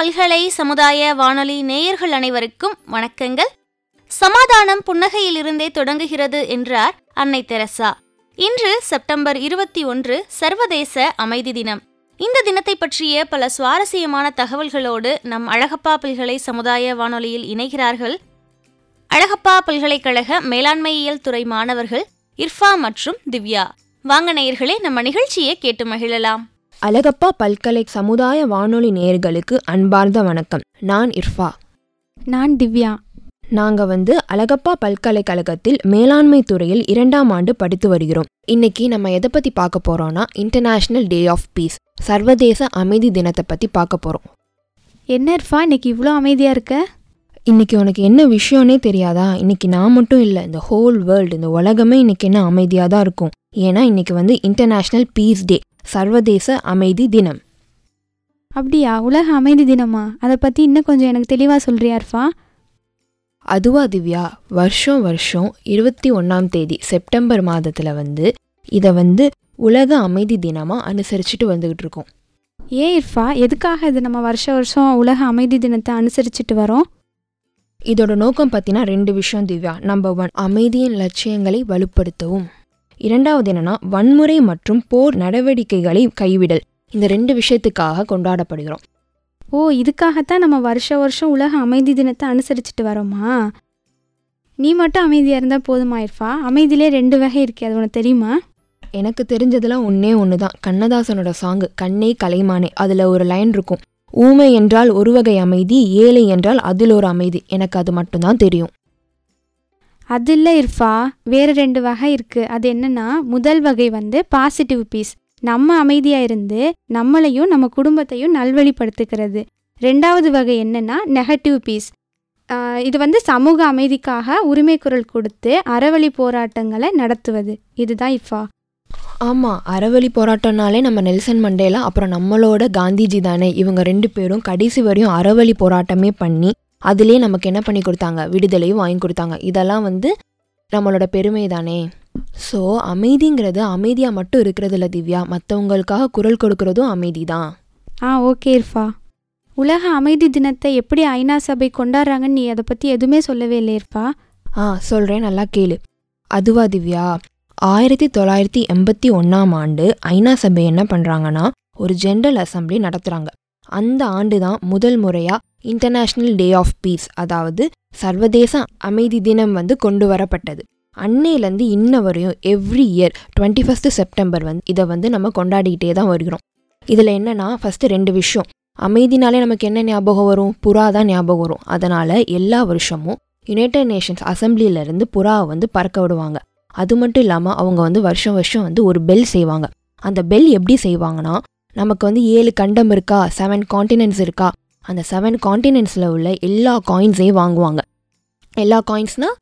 பல்கலை சமுதாய வானொலி நேயர்கள் அனைவருக்கும் வணக்கங்கள். சமாதானம் புன்னகையிலிருந்தே தொடங்குகிறது என்றார் அன்னை தெரசா. இன்று செப்டம்பர் இருபத்தி ஒன்று சர்வதேச அமைதி தினம். இந்த தினத்தை பற்றிய பல சுவாரஸ்யமான தகவல்களோடு நம் அழகப்பா பல்கலை சமுதாய வானொலியில் இணைகிறார்கள் அழகப்பா பல்கலைக்கழக மேலாண்மையியல் துறை மாணவர்கள் இர்ஃபா மற்றும் திவ்யா. வாங்க நேயர்களே நம்ம நிகழ்ச்சியை கேட்டு மகிழலாம். அழகப்பா பல்கலை சமுதாய வானொலி நேயர்களுக்கு அன்பார்ந்த வணக்கம். நான் இர்ஃபா. நான் திவ்யா. நாங்க வந்து அழகப்பா பல்கலைக்கழகத்தில் மேலாண்மை துறையில் இரண்டாம் ஆண்டு படித்து வருகிறோம். இன்னைக்கு நம்ம எதை பத்தி பார்க்க போறோம்னா இன்டர்நேஷனல் டே ஆஃப் பீஸ் சர்வதேச அமைதி தினத்தை பத்தி பார்க்க போறோம். என்ன இருஃபா இன்னைக்கு இவ்வளோ அமைதியாக இருக்க? இன்னைக்கு உனக்கு என்ன விஷயம்னே தெரியாதா? இன்னைக்கு நான் மட்டும் இல்லை இந்த ஹோல் வேர்ல்டு இந்த உலகமே இன்னைக்கு என்ன அமைதியாக தான் இருக்கும். ஏன்னா இன்னைக்கு வந்து இன்டர்நேஷனல் பீஸ் டே சர்வதேச அமைதி தினம். அப்படியா? உலக அமைதி தினமா? அதை பற்றி இன்னும் கொஞ்சம் எனக்கு தெளிவாக சொல்கிறியா இருஃபா அதுவா திவ்யா? வருஷம் வருஷம் இருபத்தி ஒன்றாம் தேதி செப்டம்பர் மாதத்தில் வந்து இதை வந்து உலக அமைதி தினமாக அனுசரிச்சுட்டு வந்துகிட்டு இருக்கோம். ஏன் இர்ஃபா எதுக்காக இது நம்ம வருஷ வருஷம் உலக அமைதி தினத்தை அனுசரிச்சுட்டு வரோம்? இதோட நோக்கம் பார்த்தீங்கன்னா ரெண்டு விஷயம் திவ்யா. நம்பர் ஒன் அமைதியின் லட்சியங்களை வலுப்படுத்தவும். இரண்டாவது என்னன்னா வன்முறை மற்றும் போர் நடவடிக்கைகளை கைவிடல். இந்த ரெண்டு விஷயத்துக்காக கொண்டாடப்படுகிறோம். ஓ இதுக்காகத்தான் நம்ம வருஷ வருஷம் உலக அமைதி தினத்தை அனுசரிச்சுட்டு வரோமா? நீ மட்டும் அமைதியாக இருந்தால் போதுமா இர்ஃபா? அமைதியிலே ரெண்டு வகை இருக்கே அது உனக்கு தெரியுமா? எனக்கு தெரிஞ்சதெல்லாம் ஒன்றே ஒன்று தான் கண்ணதாசனோட சாங்கு கண்ணே கலைமானே அதில் ஒரு லைன் இருக்கும். ஊமை என்றால் ஒரு வகை அமைதி ஏழை என்றால் அதில் ஒரு அமைதி. எனக்கு அது மட்டும்தான் தெரியும். அது இல்லை இர்ஃபா வேறு ரெண்டு வகை இருக்குது அது என்னன்னா முதல் வகை வந்து பாசிட்டிவ் பீஸ் நம்ம அமைதியாக இருந்து நம்மளையும் நம்ம குடும்பத்தையும் நல்வழிப்படுத்துகிறது. ரெண்டாவது வகை என்னென்னா நெகட்டிவ் பீஸ் இது வந்து சமூக அமைதிக்காக உரிமை குரல் கொடுத்து அறவழி போராட்டங்களை நடத்துவது. இதுதான் இஃபா ஆமாம் அறவழி போராட்டம்னாலே நம்ம நெல்சன் மண்டேலா அப்புறம் நம்மளோட காந்திஜி தானே. இவங்க ரெண்டு பேரும் கடைசி வரையும் அறவழி போராட்டமே பண்ணி அதிலே நமக்கு என்ன பண்ணி கொடுத்தாங்க? விடுதலையும் வாங்கி கொடுத்தாங்க. இதெல்லாம் வந்து நம்மளோட பெருமை தானே. ஸோ அமைதிங்கிறது அமைதியாக மட்டும் இருக்கிறது இல்லை திவ்யா. மற்றவங்களுக்காக குரல் கொடுக்கறதும் அமைதி தான். ஆ ஓகே இர்ஃபா. உலக அமைதி தினத்தை எப்படி ஐநா சபை கொண்டாடுறாங்கன்னு நீ அதை பற்றி எதுவுமே சொல்லவே இல்லை இர்ஃபா. ஆ சொல்கிறேன் நல்லா கேளு. அதுவா திவ்யா? ஆயிரத்தி தொள்ளாயிரத்தி எண்பத்தி ஒன்றாம் ஆண்டு ஐநா சபை என்ன பண்ணுறாங்கன்னா ஒரு ஜென்ரல் அசெம்பிளி நடத்துகிறாங்க அந்த ஆண்டு தான் முதல் முறையாக இன்டர்நேஷ்னல் டே ஆஃப் பீஸ் அதாவது சர்வதேச அமைதி தினம் வந்து கொண்டு வரப்பட்டது. அன்னையிலேருந்து இன்ன வரையும் every year twenty first September வந்து இதை வந்து நம்ம கொண்டாடிக்கிட்டே தான் வருகிறோம். இதில் என்னன்னா ஃபஸ்ட்டு ரெண்டு விஷயம். அமைதினாலே நமக்கு என்ன ஞாபகம் வரும்? புறா தான் ஞாபகம் வரும். அதனால் எல்லா வருஷமும் யுனைடெட் நேஷன்ஸ் அசம்பிளியிலேருந்து புறாவை வந்து பறக்க விடுவாங்க. அது மட்டும் இல்லாமல் அவங்க வந்து வருஷம் வருஷம் வந்து ஒரு பெல் செய்வாங்க. அந்த பெல் எப்படி செய்வாங்கன்னா நமக்கு வந்து ஏழு கண்டம் இருக்கா? செவன் காண்டினென்ட்ஸ் இருக்கா? அந்த செவன் காண்டினென்ட்ஸில் உள்ள எல்லா காயின்ஸையும் வாங்குவாங்க. எல்லா காயின்ஸ்னால்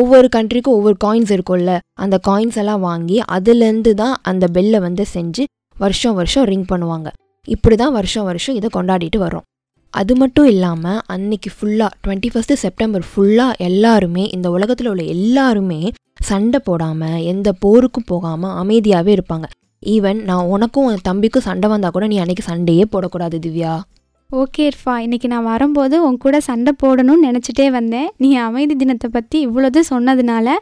ஒவ்வொரு கண்ட்ரிக்கும் ஒவ்வொரு காயின்ஸ் இருக்கும்ல. அந்த காயின்ஸ் எல்லாம் வாங்கி அதுலேருந்து தான் அந்த பெல்லை வந்து செஞ்சு வருஷம் வருஷம் ரிங் பண்ணுவாங்க. இப்படி தான் வருஷம் வருஷம் இதை கொண்டாடிட்டு வரோம் அது மட்டும் இல்லாமல் அன்னைக்கு ஃபுல்லாக டுவெண்ட்டி ஃபஸ்ட்டு செப்டம்பர் ஃபுல்லாக எல்லாருமே இந்த உலகத்தில் உள்ள எல்லாருமே சண்டை போடாமல் எந்த போருக்கும் போகாமல் அமைதியாகவே இருப்பாங்க. ஈவன் நான் உனக்கும் உன் தம்பிக்கும் சண்டை வந்தால் கூட நீ அன்னைக்கு சண்டையே போடக்கூடாது திவ்யா. ஓகே இர்ஃபா இன்னைக்கு நான் வரும்போது உன் கூட சண்டை போடணும்னு நினச்சிட்டே வந்தேன். நீ அமைதி தினத்தை பற்றி இவ்வளோது சொன்னதுனால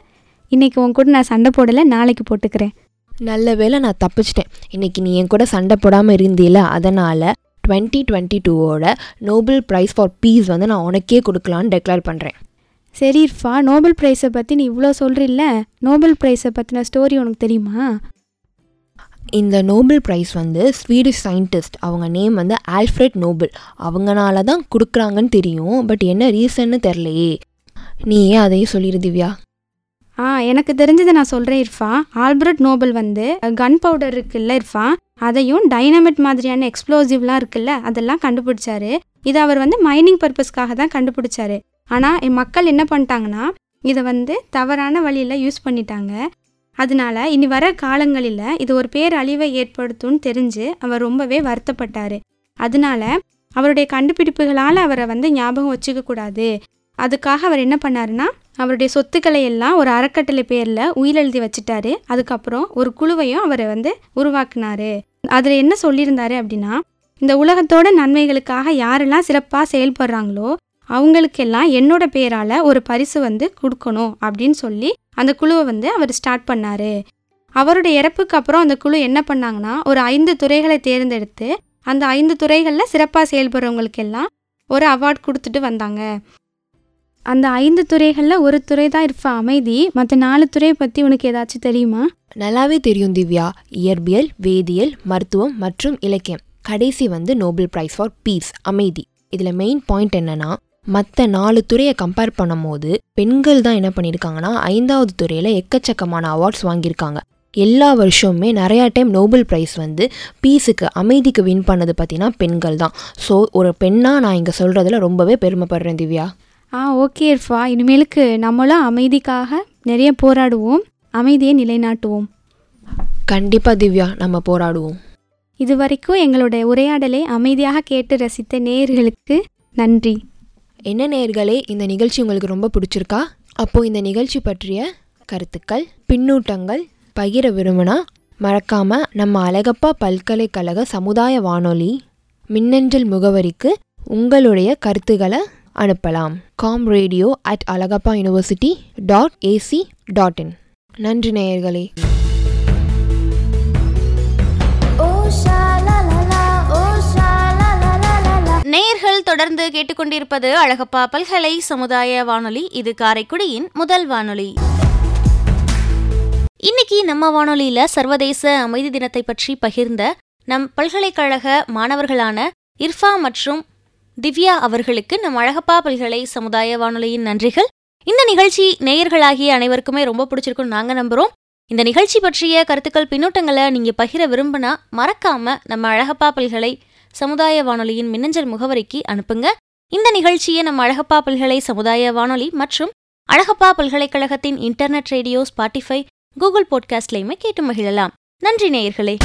இன்னைக்கு உன் கூட நான் சண்டை போடலை நாளைக்கு போட்டுக்கிறேன். நல்ல வேளை நான் தப்பிச்சிட்டேன். இன்னைக்கு நீ என் கூட சண்டை போடாமல் இருந்தீல அதனால் டுவெண்ட்டி டுவெண்ட்டி டூவோட நோபல் ப்ரைஸ் ஃபார் பீஸ் வந்து நான் உனக்கே கொடுக்கலான்னு டெக்ளேர் பண்ணுறேன் சரி இர்ஃபா நோபல் ப்ரைஸை பற்றி நீ இவ்வளோ சொல்கிறில்ல நோபல் ப்ரைஸை பற்றின ஸ்டோரி உனக்கு தெரியுமா? இந்த நோபல் ப்ரைஸ் வந்து ஸ்வீடிஷ் சயின்டிஸ்ட் அவங்க நேம் வந்து ஆல்ஃப்ரெட் நோபல் அவங்கனால தான் கொடுக்குறாங்கன்னு தெரியும். பட் என்ன ரீசன்னு தெரிலையே நீ ஏன் அதையும் சொல்லிடு திவ்யா? ஆ எனக்கு தெரிஞ்சதை நான் சொல்கிறேன் இர்ஃபா. ஆல்பர்ட் நோபல் வந்து கன் பவுடர் இருக்குல்ல இர்ஃபா? அதையும் டைனமிட் மாதிரியான எக்ஸ்ப்ளோசிவ்லாம் இருக்குல்ல அதெல்லாம் கண்டுபிடிச்சாரு. இது அவர் வந்து மைனிங் பர்பஸ்க்காக தான் கண்டுபிடிச்சாரு. ஆனால் மக்கள் என்ன பண்ணிட்டாங்கன்னா இதை வந்து தவறான வழியில் யூஸ் பண்ணிட்டாங்க. அதனால இனி வர காலங்களில் இது ஒரு பேரழிவை ஏற்படுத்தும்னு தெரிஞ்சு அவர் ரொம்பவே வருத்தப்பட்டார். அதனால அவருடைய கண்டுபிடிப்புகளால் அவரை வந்து ஞாபகம் வச்சுக்க கூடாது. அதுக்காக அவர் என்ன பண்ணாருன்னா அவருடைய சொத்துக்களை எல்லாம் ஒரு அறக்கட்டளை பேரில் உயிரெழுதி வச்சுட்டாரு. அதுக்கப்புறம் ஒரு குழுவையும் அவரை வந்து உருவாக்குனாரு. அதில் என்ன சொல்லியிருந்தாரு அப்படின்னா இந்த உலகத்தோட நன்மைகளுக்காக யாரெல்லாம் சிறப்பாக செயல்படுறாங்களோ அவங்களுக்கெல்லாம் என்னோட பேரால் ஒரு பரிசு வந்து கொடுக்கணும் அப்படின்னு சொல்லி அந்த குழுவை வந்து அவர் ஸ்டார்ட் பண்ணார். அவருடைய இறப்புக்கு அப்புறம் அந்த குழு என்ன பண்ணாங்கன்னா ஒரு ஐந்து துறைகளை தேர்ந்தெடுத்து அந்த ஐந்து துறைகளில் சிறப்பாக செயல்படுறவங்களுக்கெல்லாம் ஒரு அவார்ட் கொடுத்துட்டு வந்தாங்க. அந்த ஐந்து துறைகளில் ஒரு துறை தான் இருப்பா அமைதி. மற்ற நாலு துறையை பற்றி உனக்கு ஏதாச்சும் தெரியுமா? நல்லாவே தெரியும் திவ்யா. இயற்பியல் வேதியியல் மருத்துவம் மற்றும் இலக்கியம். கடைசி வந்து நோபல் பிரைஸ் ஃபார் பீஸ் அமைதி. இதில் மெயின் பாயிண்ட் என்னன்னா மற்ற நாலு துறையை கம்பேர் பண்ணும்போது பெண்கள் தான் என்ன பண்ணியிருக்காங்கன்னா ஐந்தாவது துறையில் எக்கச்சக்கமான அவார்ட்ஸ் வாங்கியிருக்காங்க. எல்லா வருஷமுமே நிறையா டைம் நோபல் ப்ரைஸ் வந்து பீஸுக்கு அமைதிக்கு வின் பண்ணது பார்த்தீங்கன்னா பெண்கள் தான். ஸோ ஒரு பெண்ணாக நான் இங்கே சொல்கிறதுல ரொம்பவே பெருமைப்படுறேன் திவ்யா. ஆ ஓகே இருப்பா இனிமேலுக்கு நம்மளும் அமைதிக்காக நிறைய போராடுவோம். அமைதியை நிலைநாட்டுவோம். கண்டிப்பாக திவ்யா நம்ம போராடுவோம். இது வரைக்கும் எங்களுடைய உரையாடலை அமைதியாக கேட்டு ரசித்த நேயர்களுக்கு நன்றி. என்ன நேர்களே இந்த நிகழ்ச்சி உங்களுக்கு ரொம்ப பிடிச்சிருக்கா? அப்போ இந்த நிகழ்ச்சி பற்றிய கருத்துக்கள் பின்னூட்டங்கள் பகிர விரும்பினா மறக்காம நம்ம அழகப்பா பல்கலைக்கழக சமுதாய வானொலி மின்னஞ்சல் முகவரிக்கு உங்களுடைய கருத்துக்களை அனுப்பலாம். Com radio at Alagappa university dot A C dot in நேயர்களே. நீங்கள் தொடர்ந்து கேட்டுக்கொண்டிருப்பது அழகப்பா பல்கலை சமுதாய வானொலி. இது காரைக்குடியின் முதல் வானொலி. இன்னைக்கு நம்ம வானொலியில சர்வதேச அமைதி தினத்தை பற்றி பகிர்ந்த நம் பல்கலைக்கழக மாணவர்களான இர்ஃபா மற்றும் திவ்யா அவர்களுக்கு நம் அழகப்பா பல்கலை சமுதாய வானொலியின் நன்றிகள். இந்த நிகழ்ச்சி நேயர்களாகிய அனைவருக்குமே ரொம்ப பிடிச்சிருக்கும் நாங்க நம்புறோம். இந்த நிகழ்ச்சி பற்றிய கருத்துக்கள் பின்னூட்டங்களை நீங்க பகிர விரும்பினா மறக்காம நம்ம அழகப்பா பல்கலை சமுதாய வானொலியின் மின்னஞ்சல் முகவரிக்கு அனுப்புங்க. இந்த நிகழ்ச்சியை நம் அழகப்பா பல்கலை சமுதாய வானொலி மற்றும் அழகப்பா பல்கலைக்கழகத்தின் இன்டர்நெட் ரேடியோ ஸ்பாட்டிஃபை கூகுள் பாட்காஸ்ட்லையுமே கேட்டு மகிழலாம். நன்றி நேயர்களே.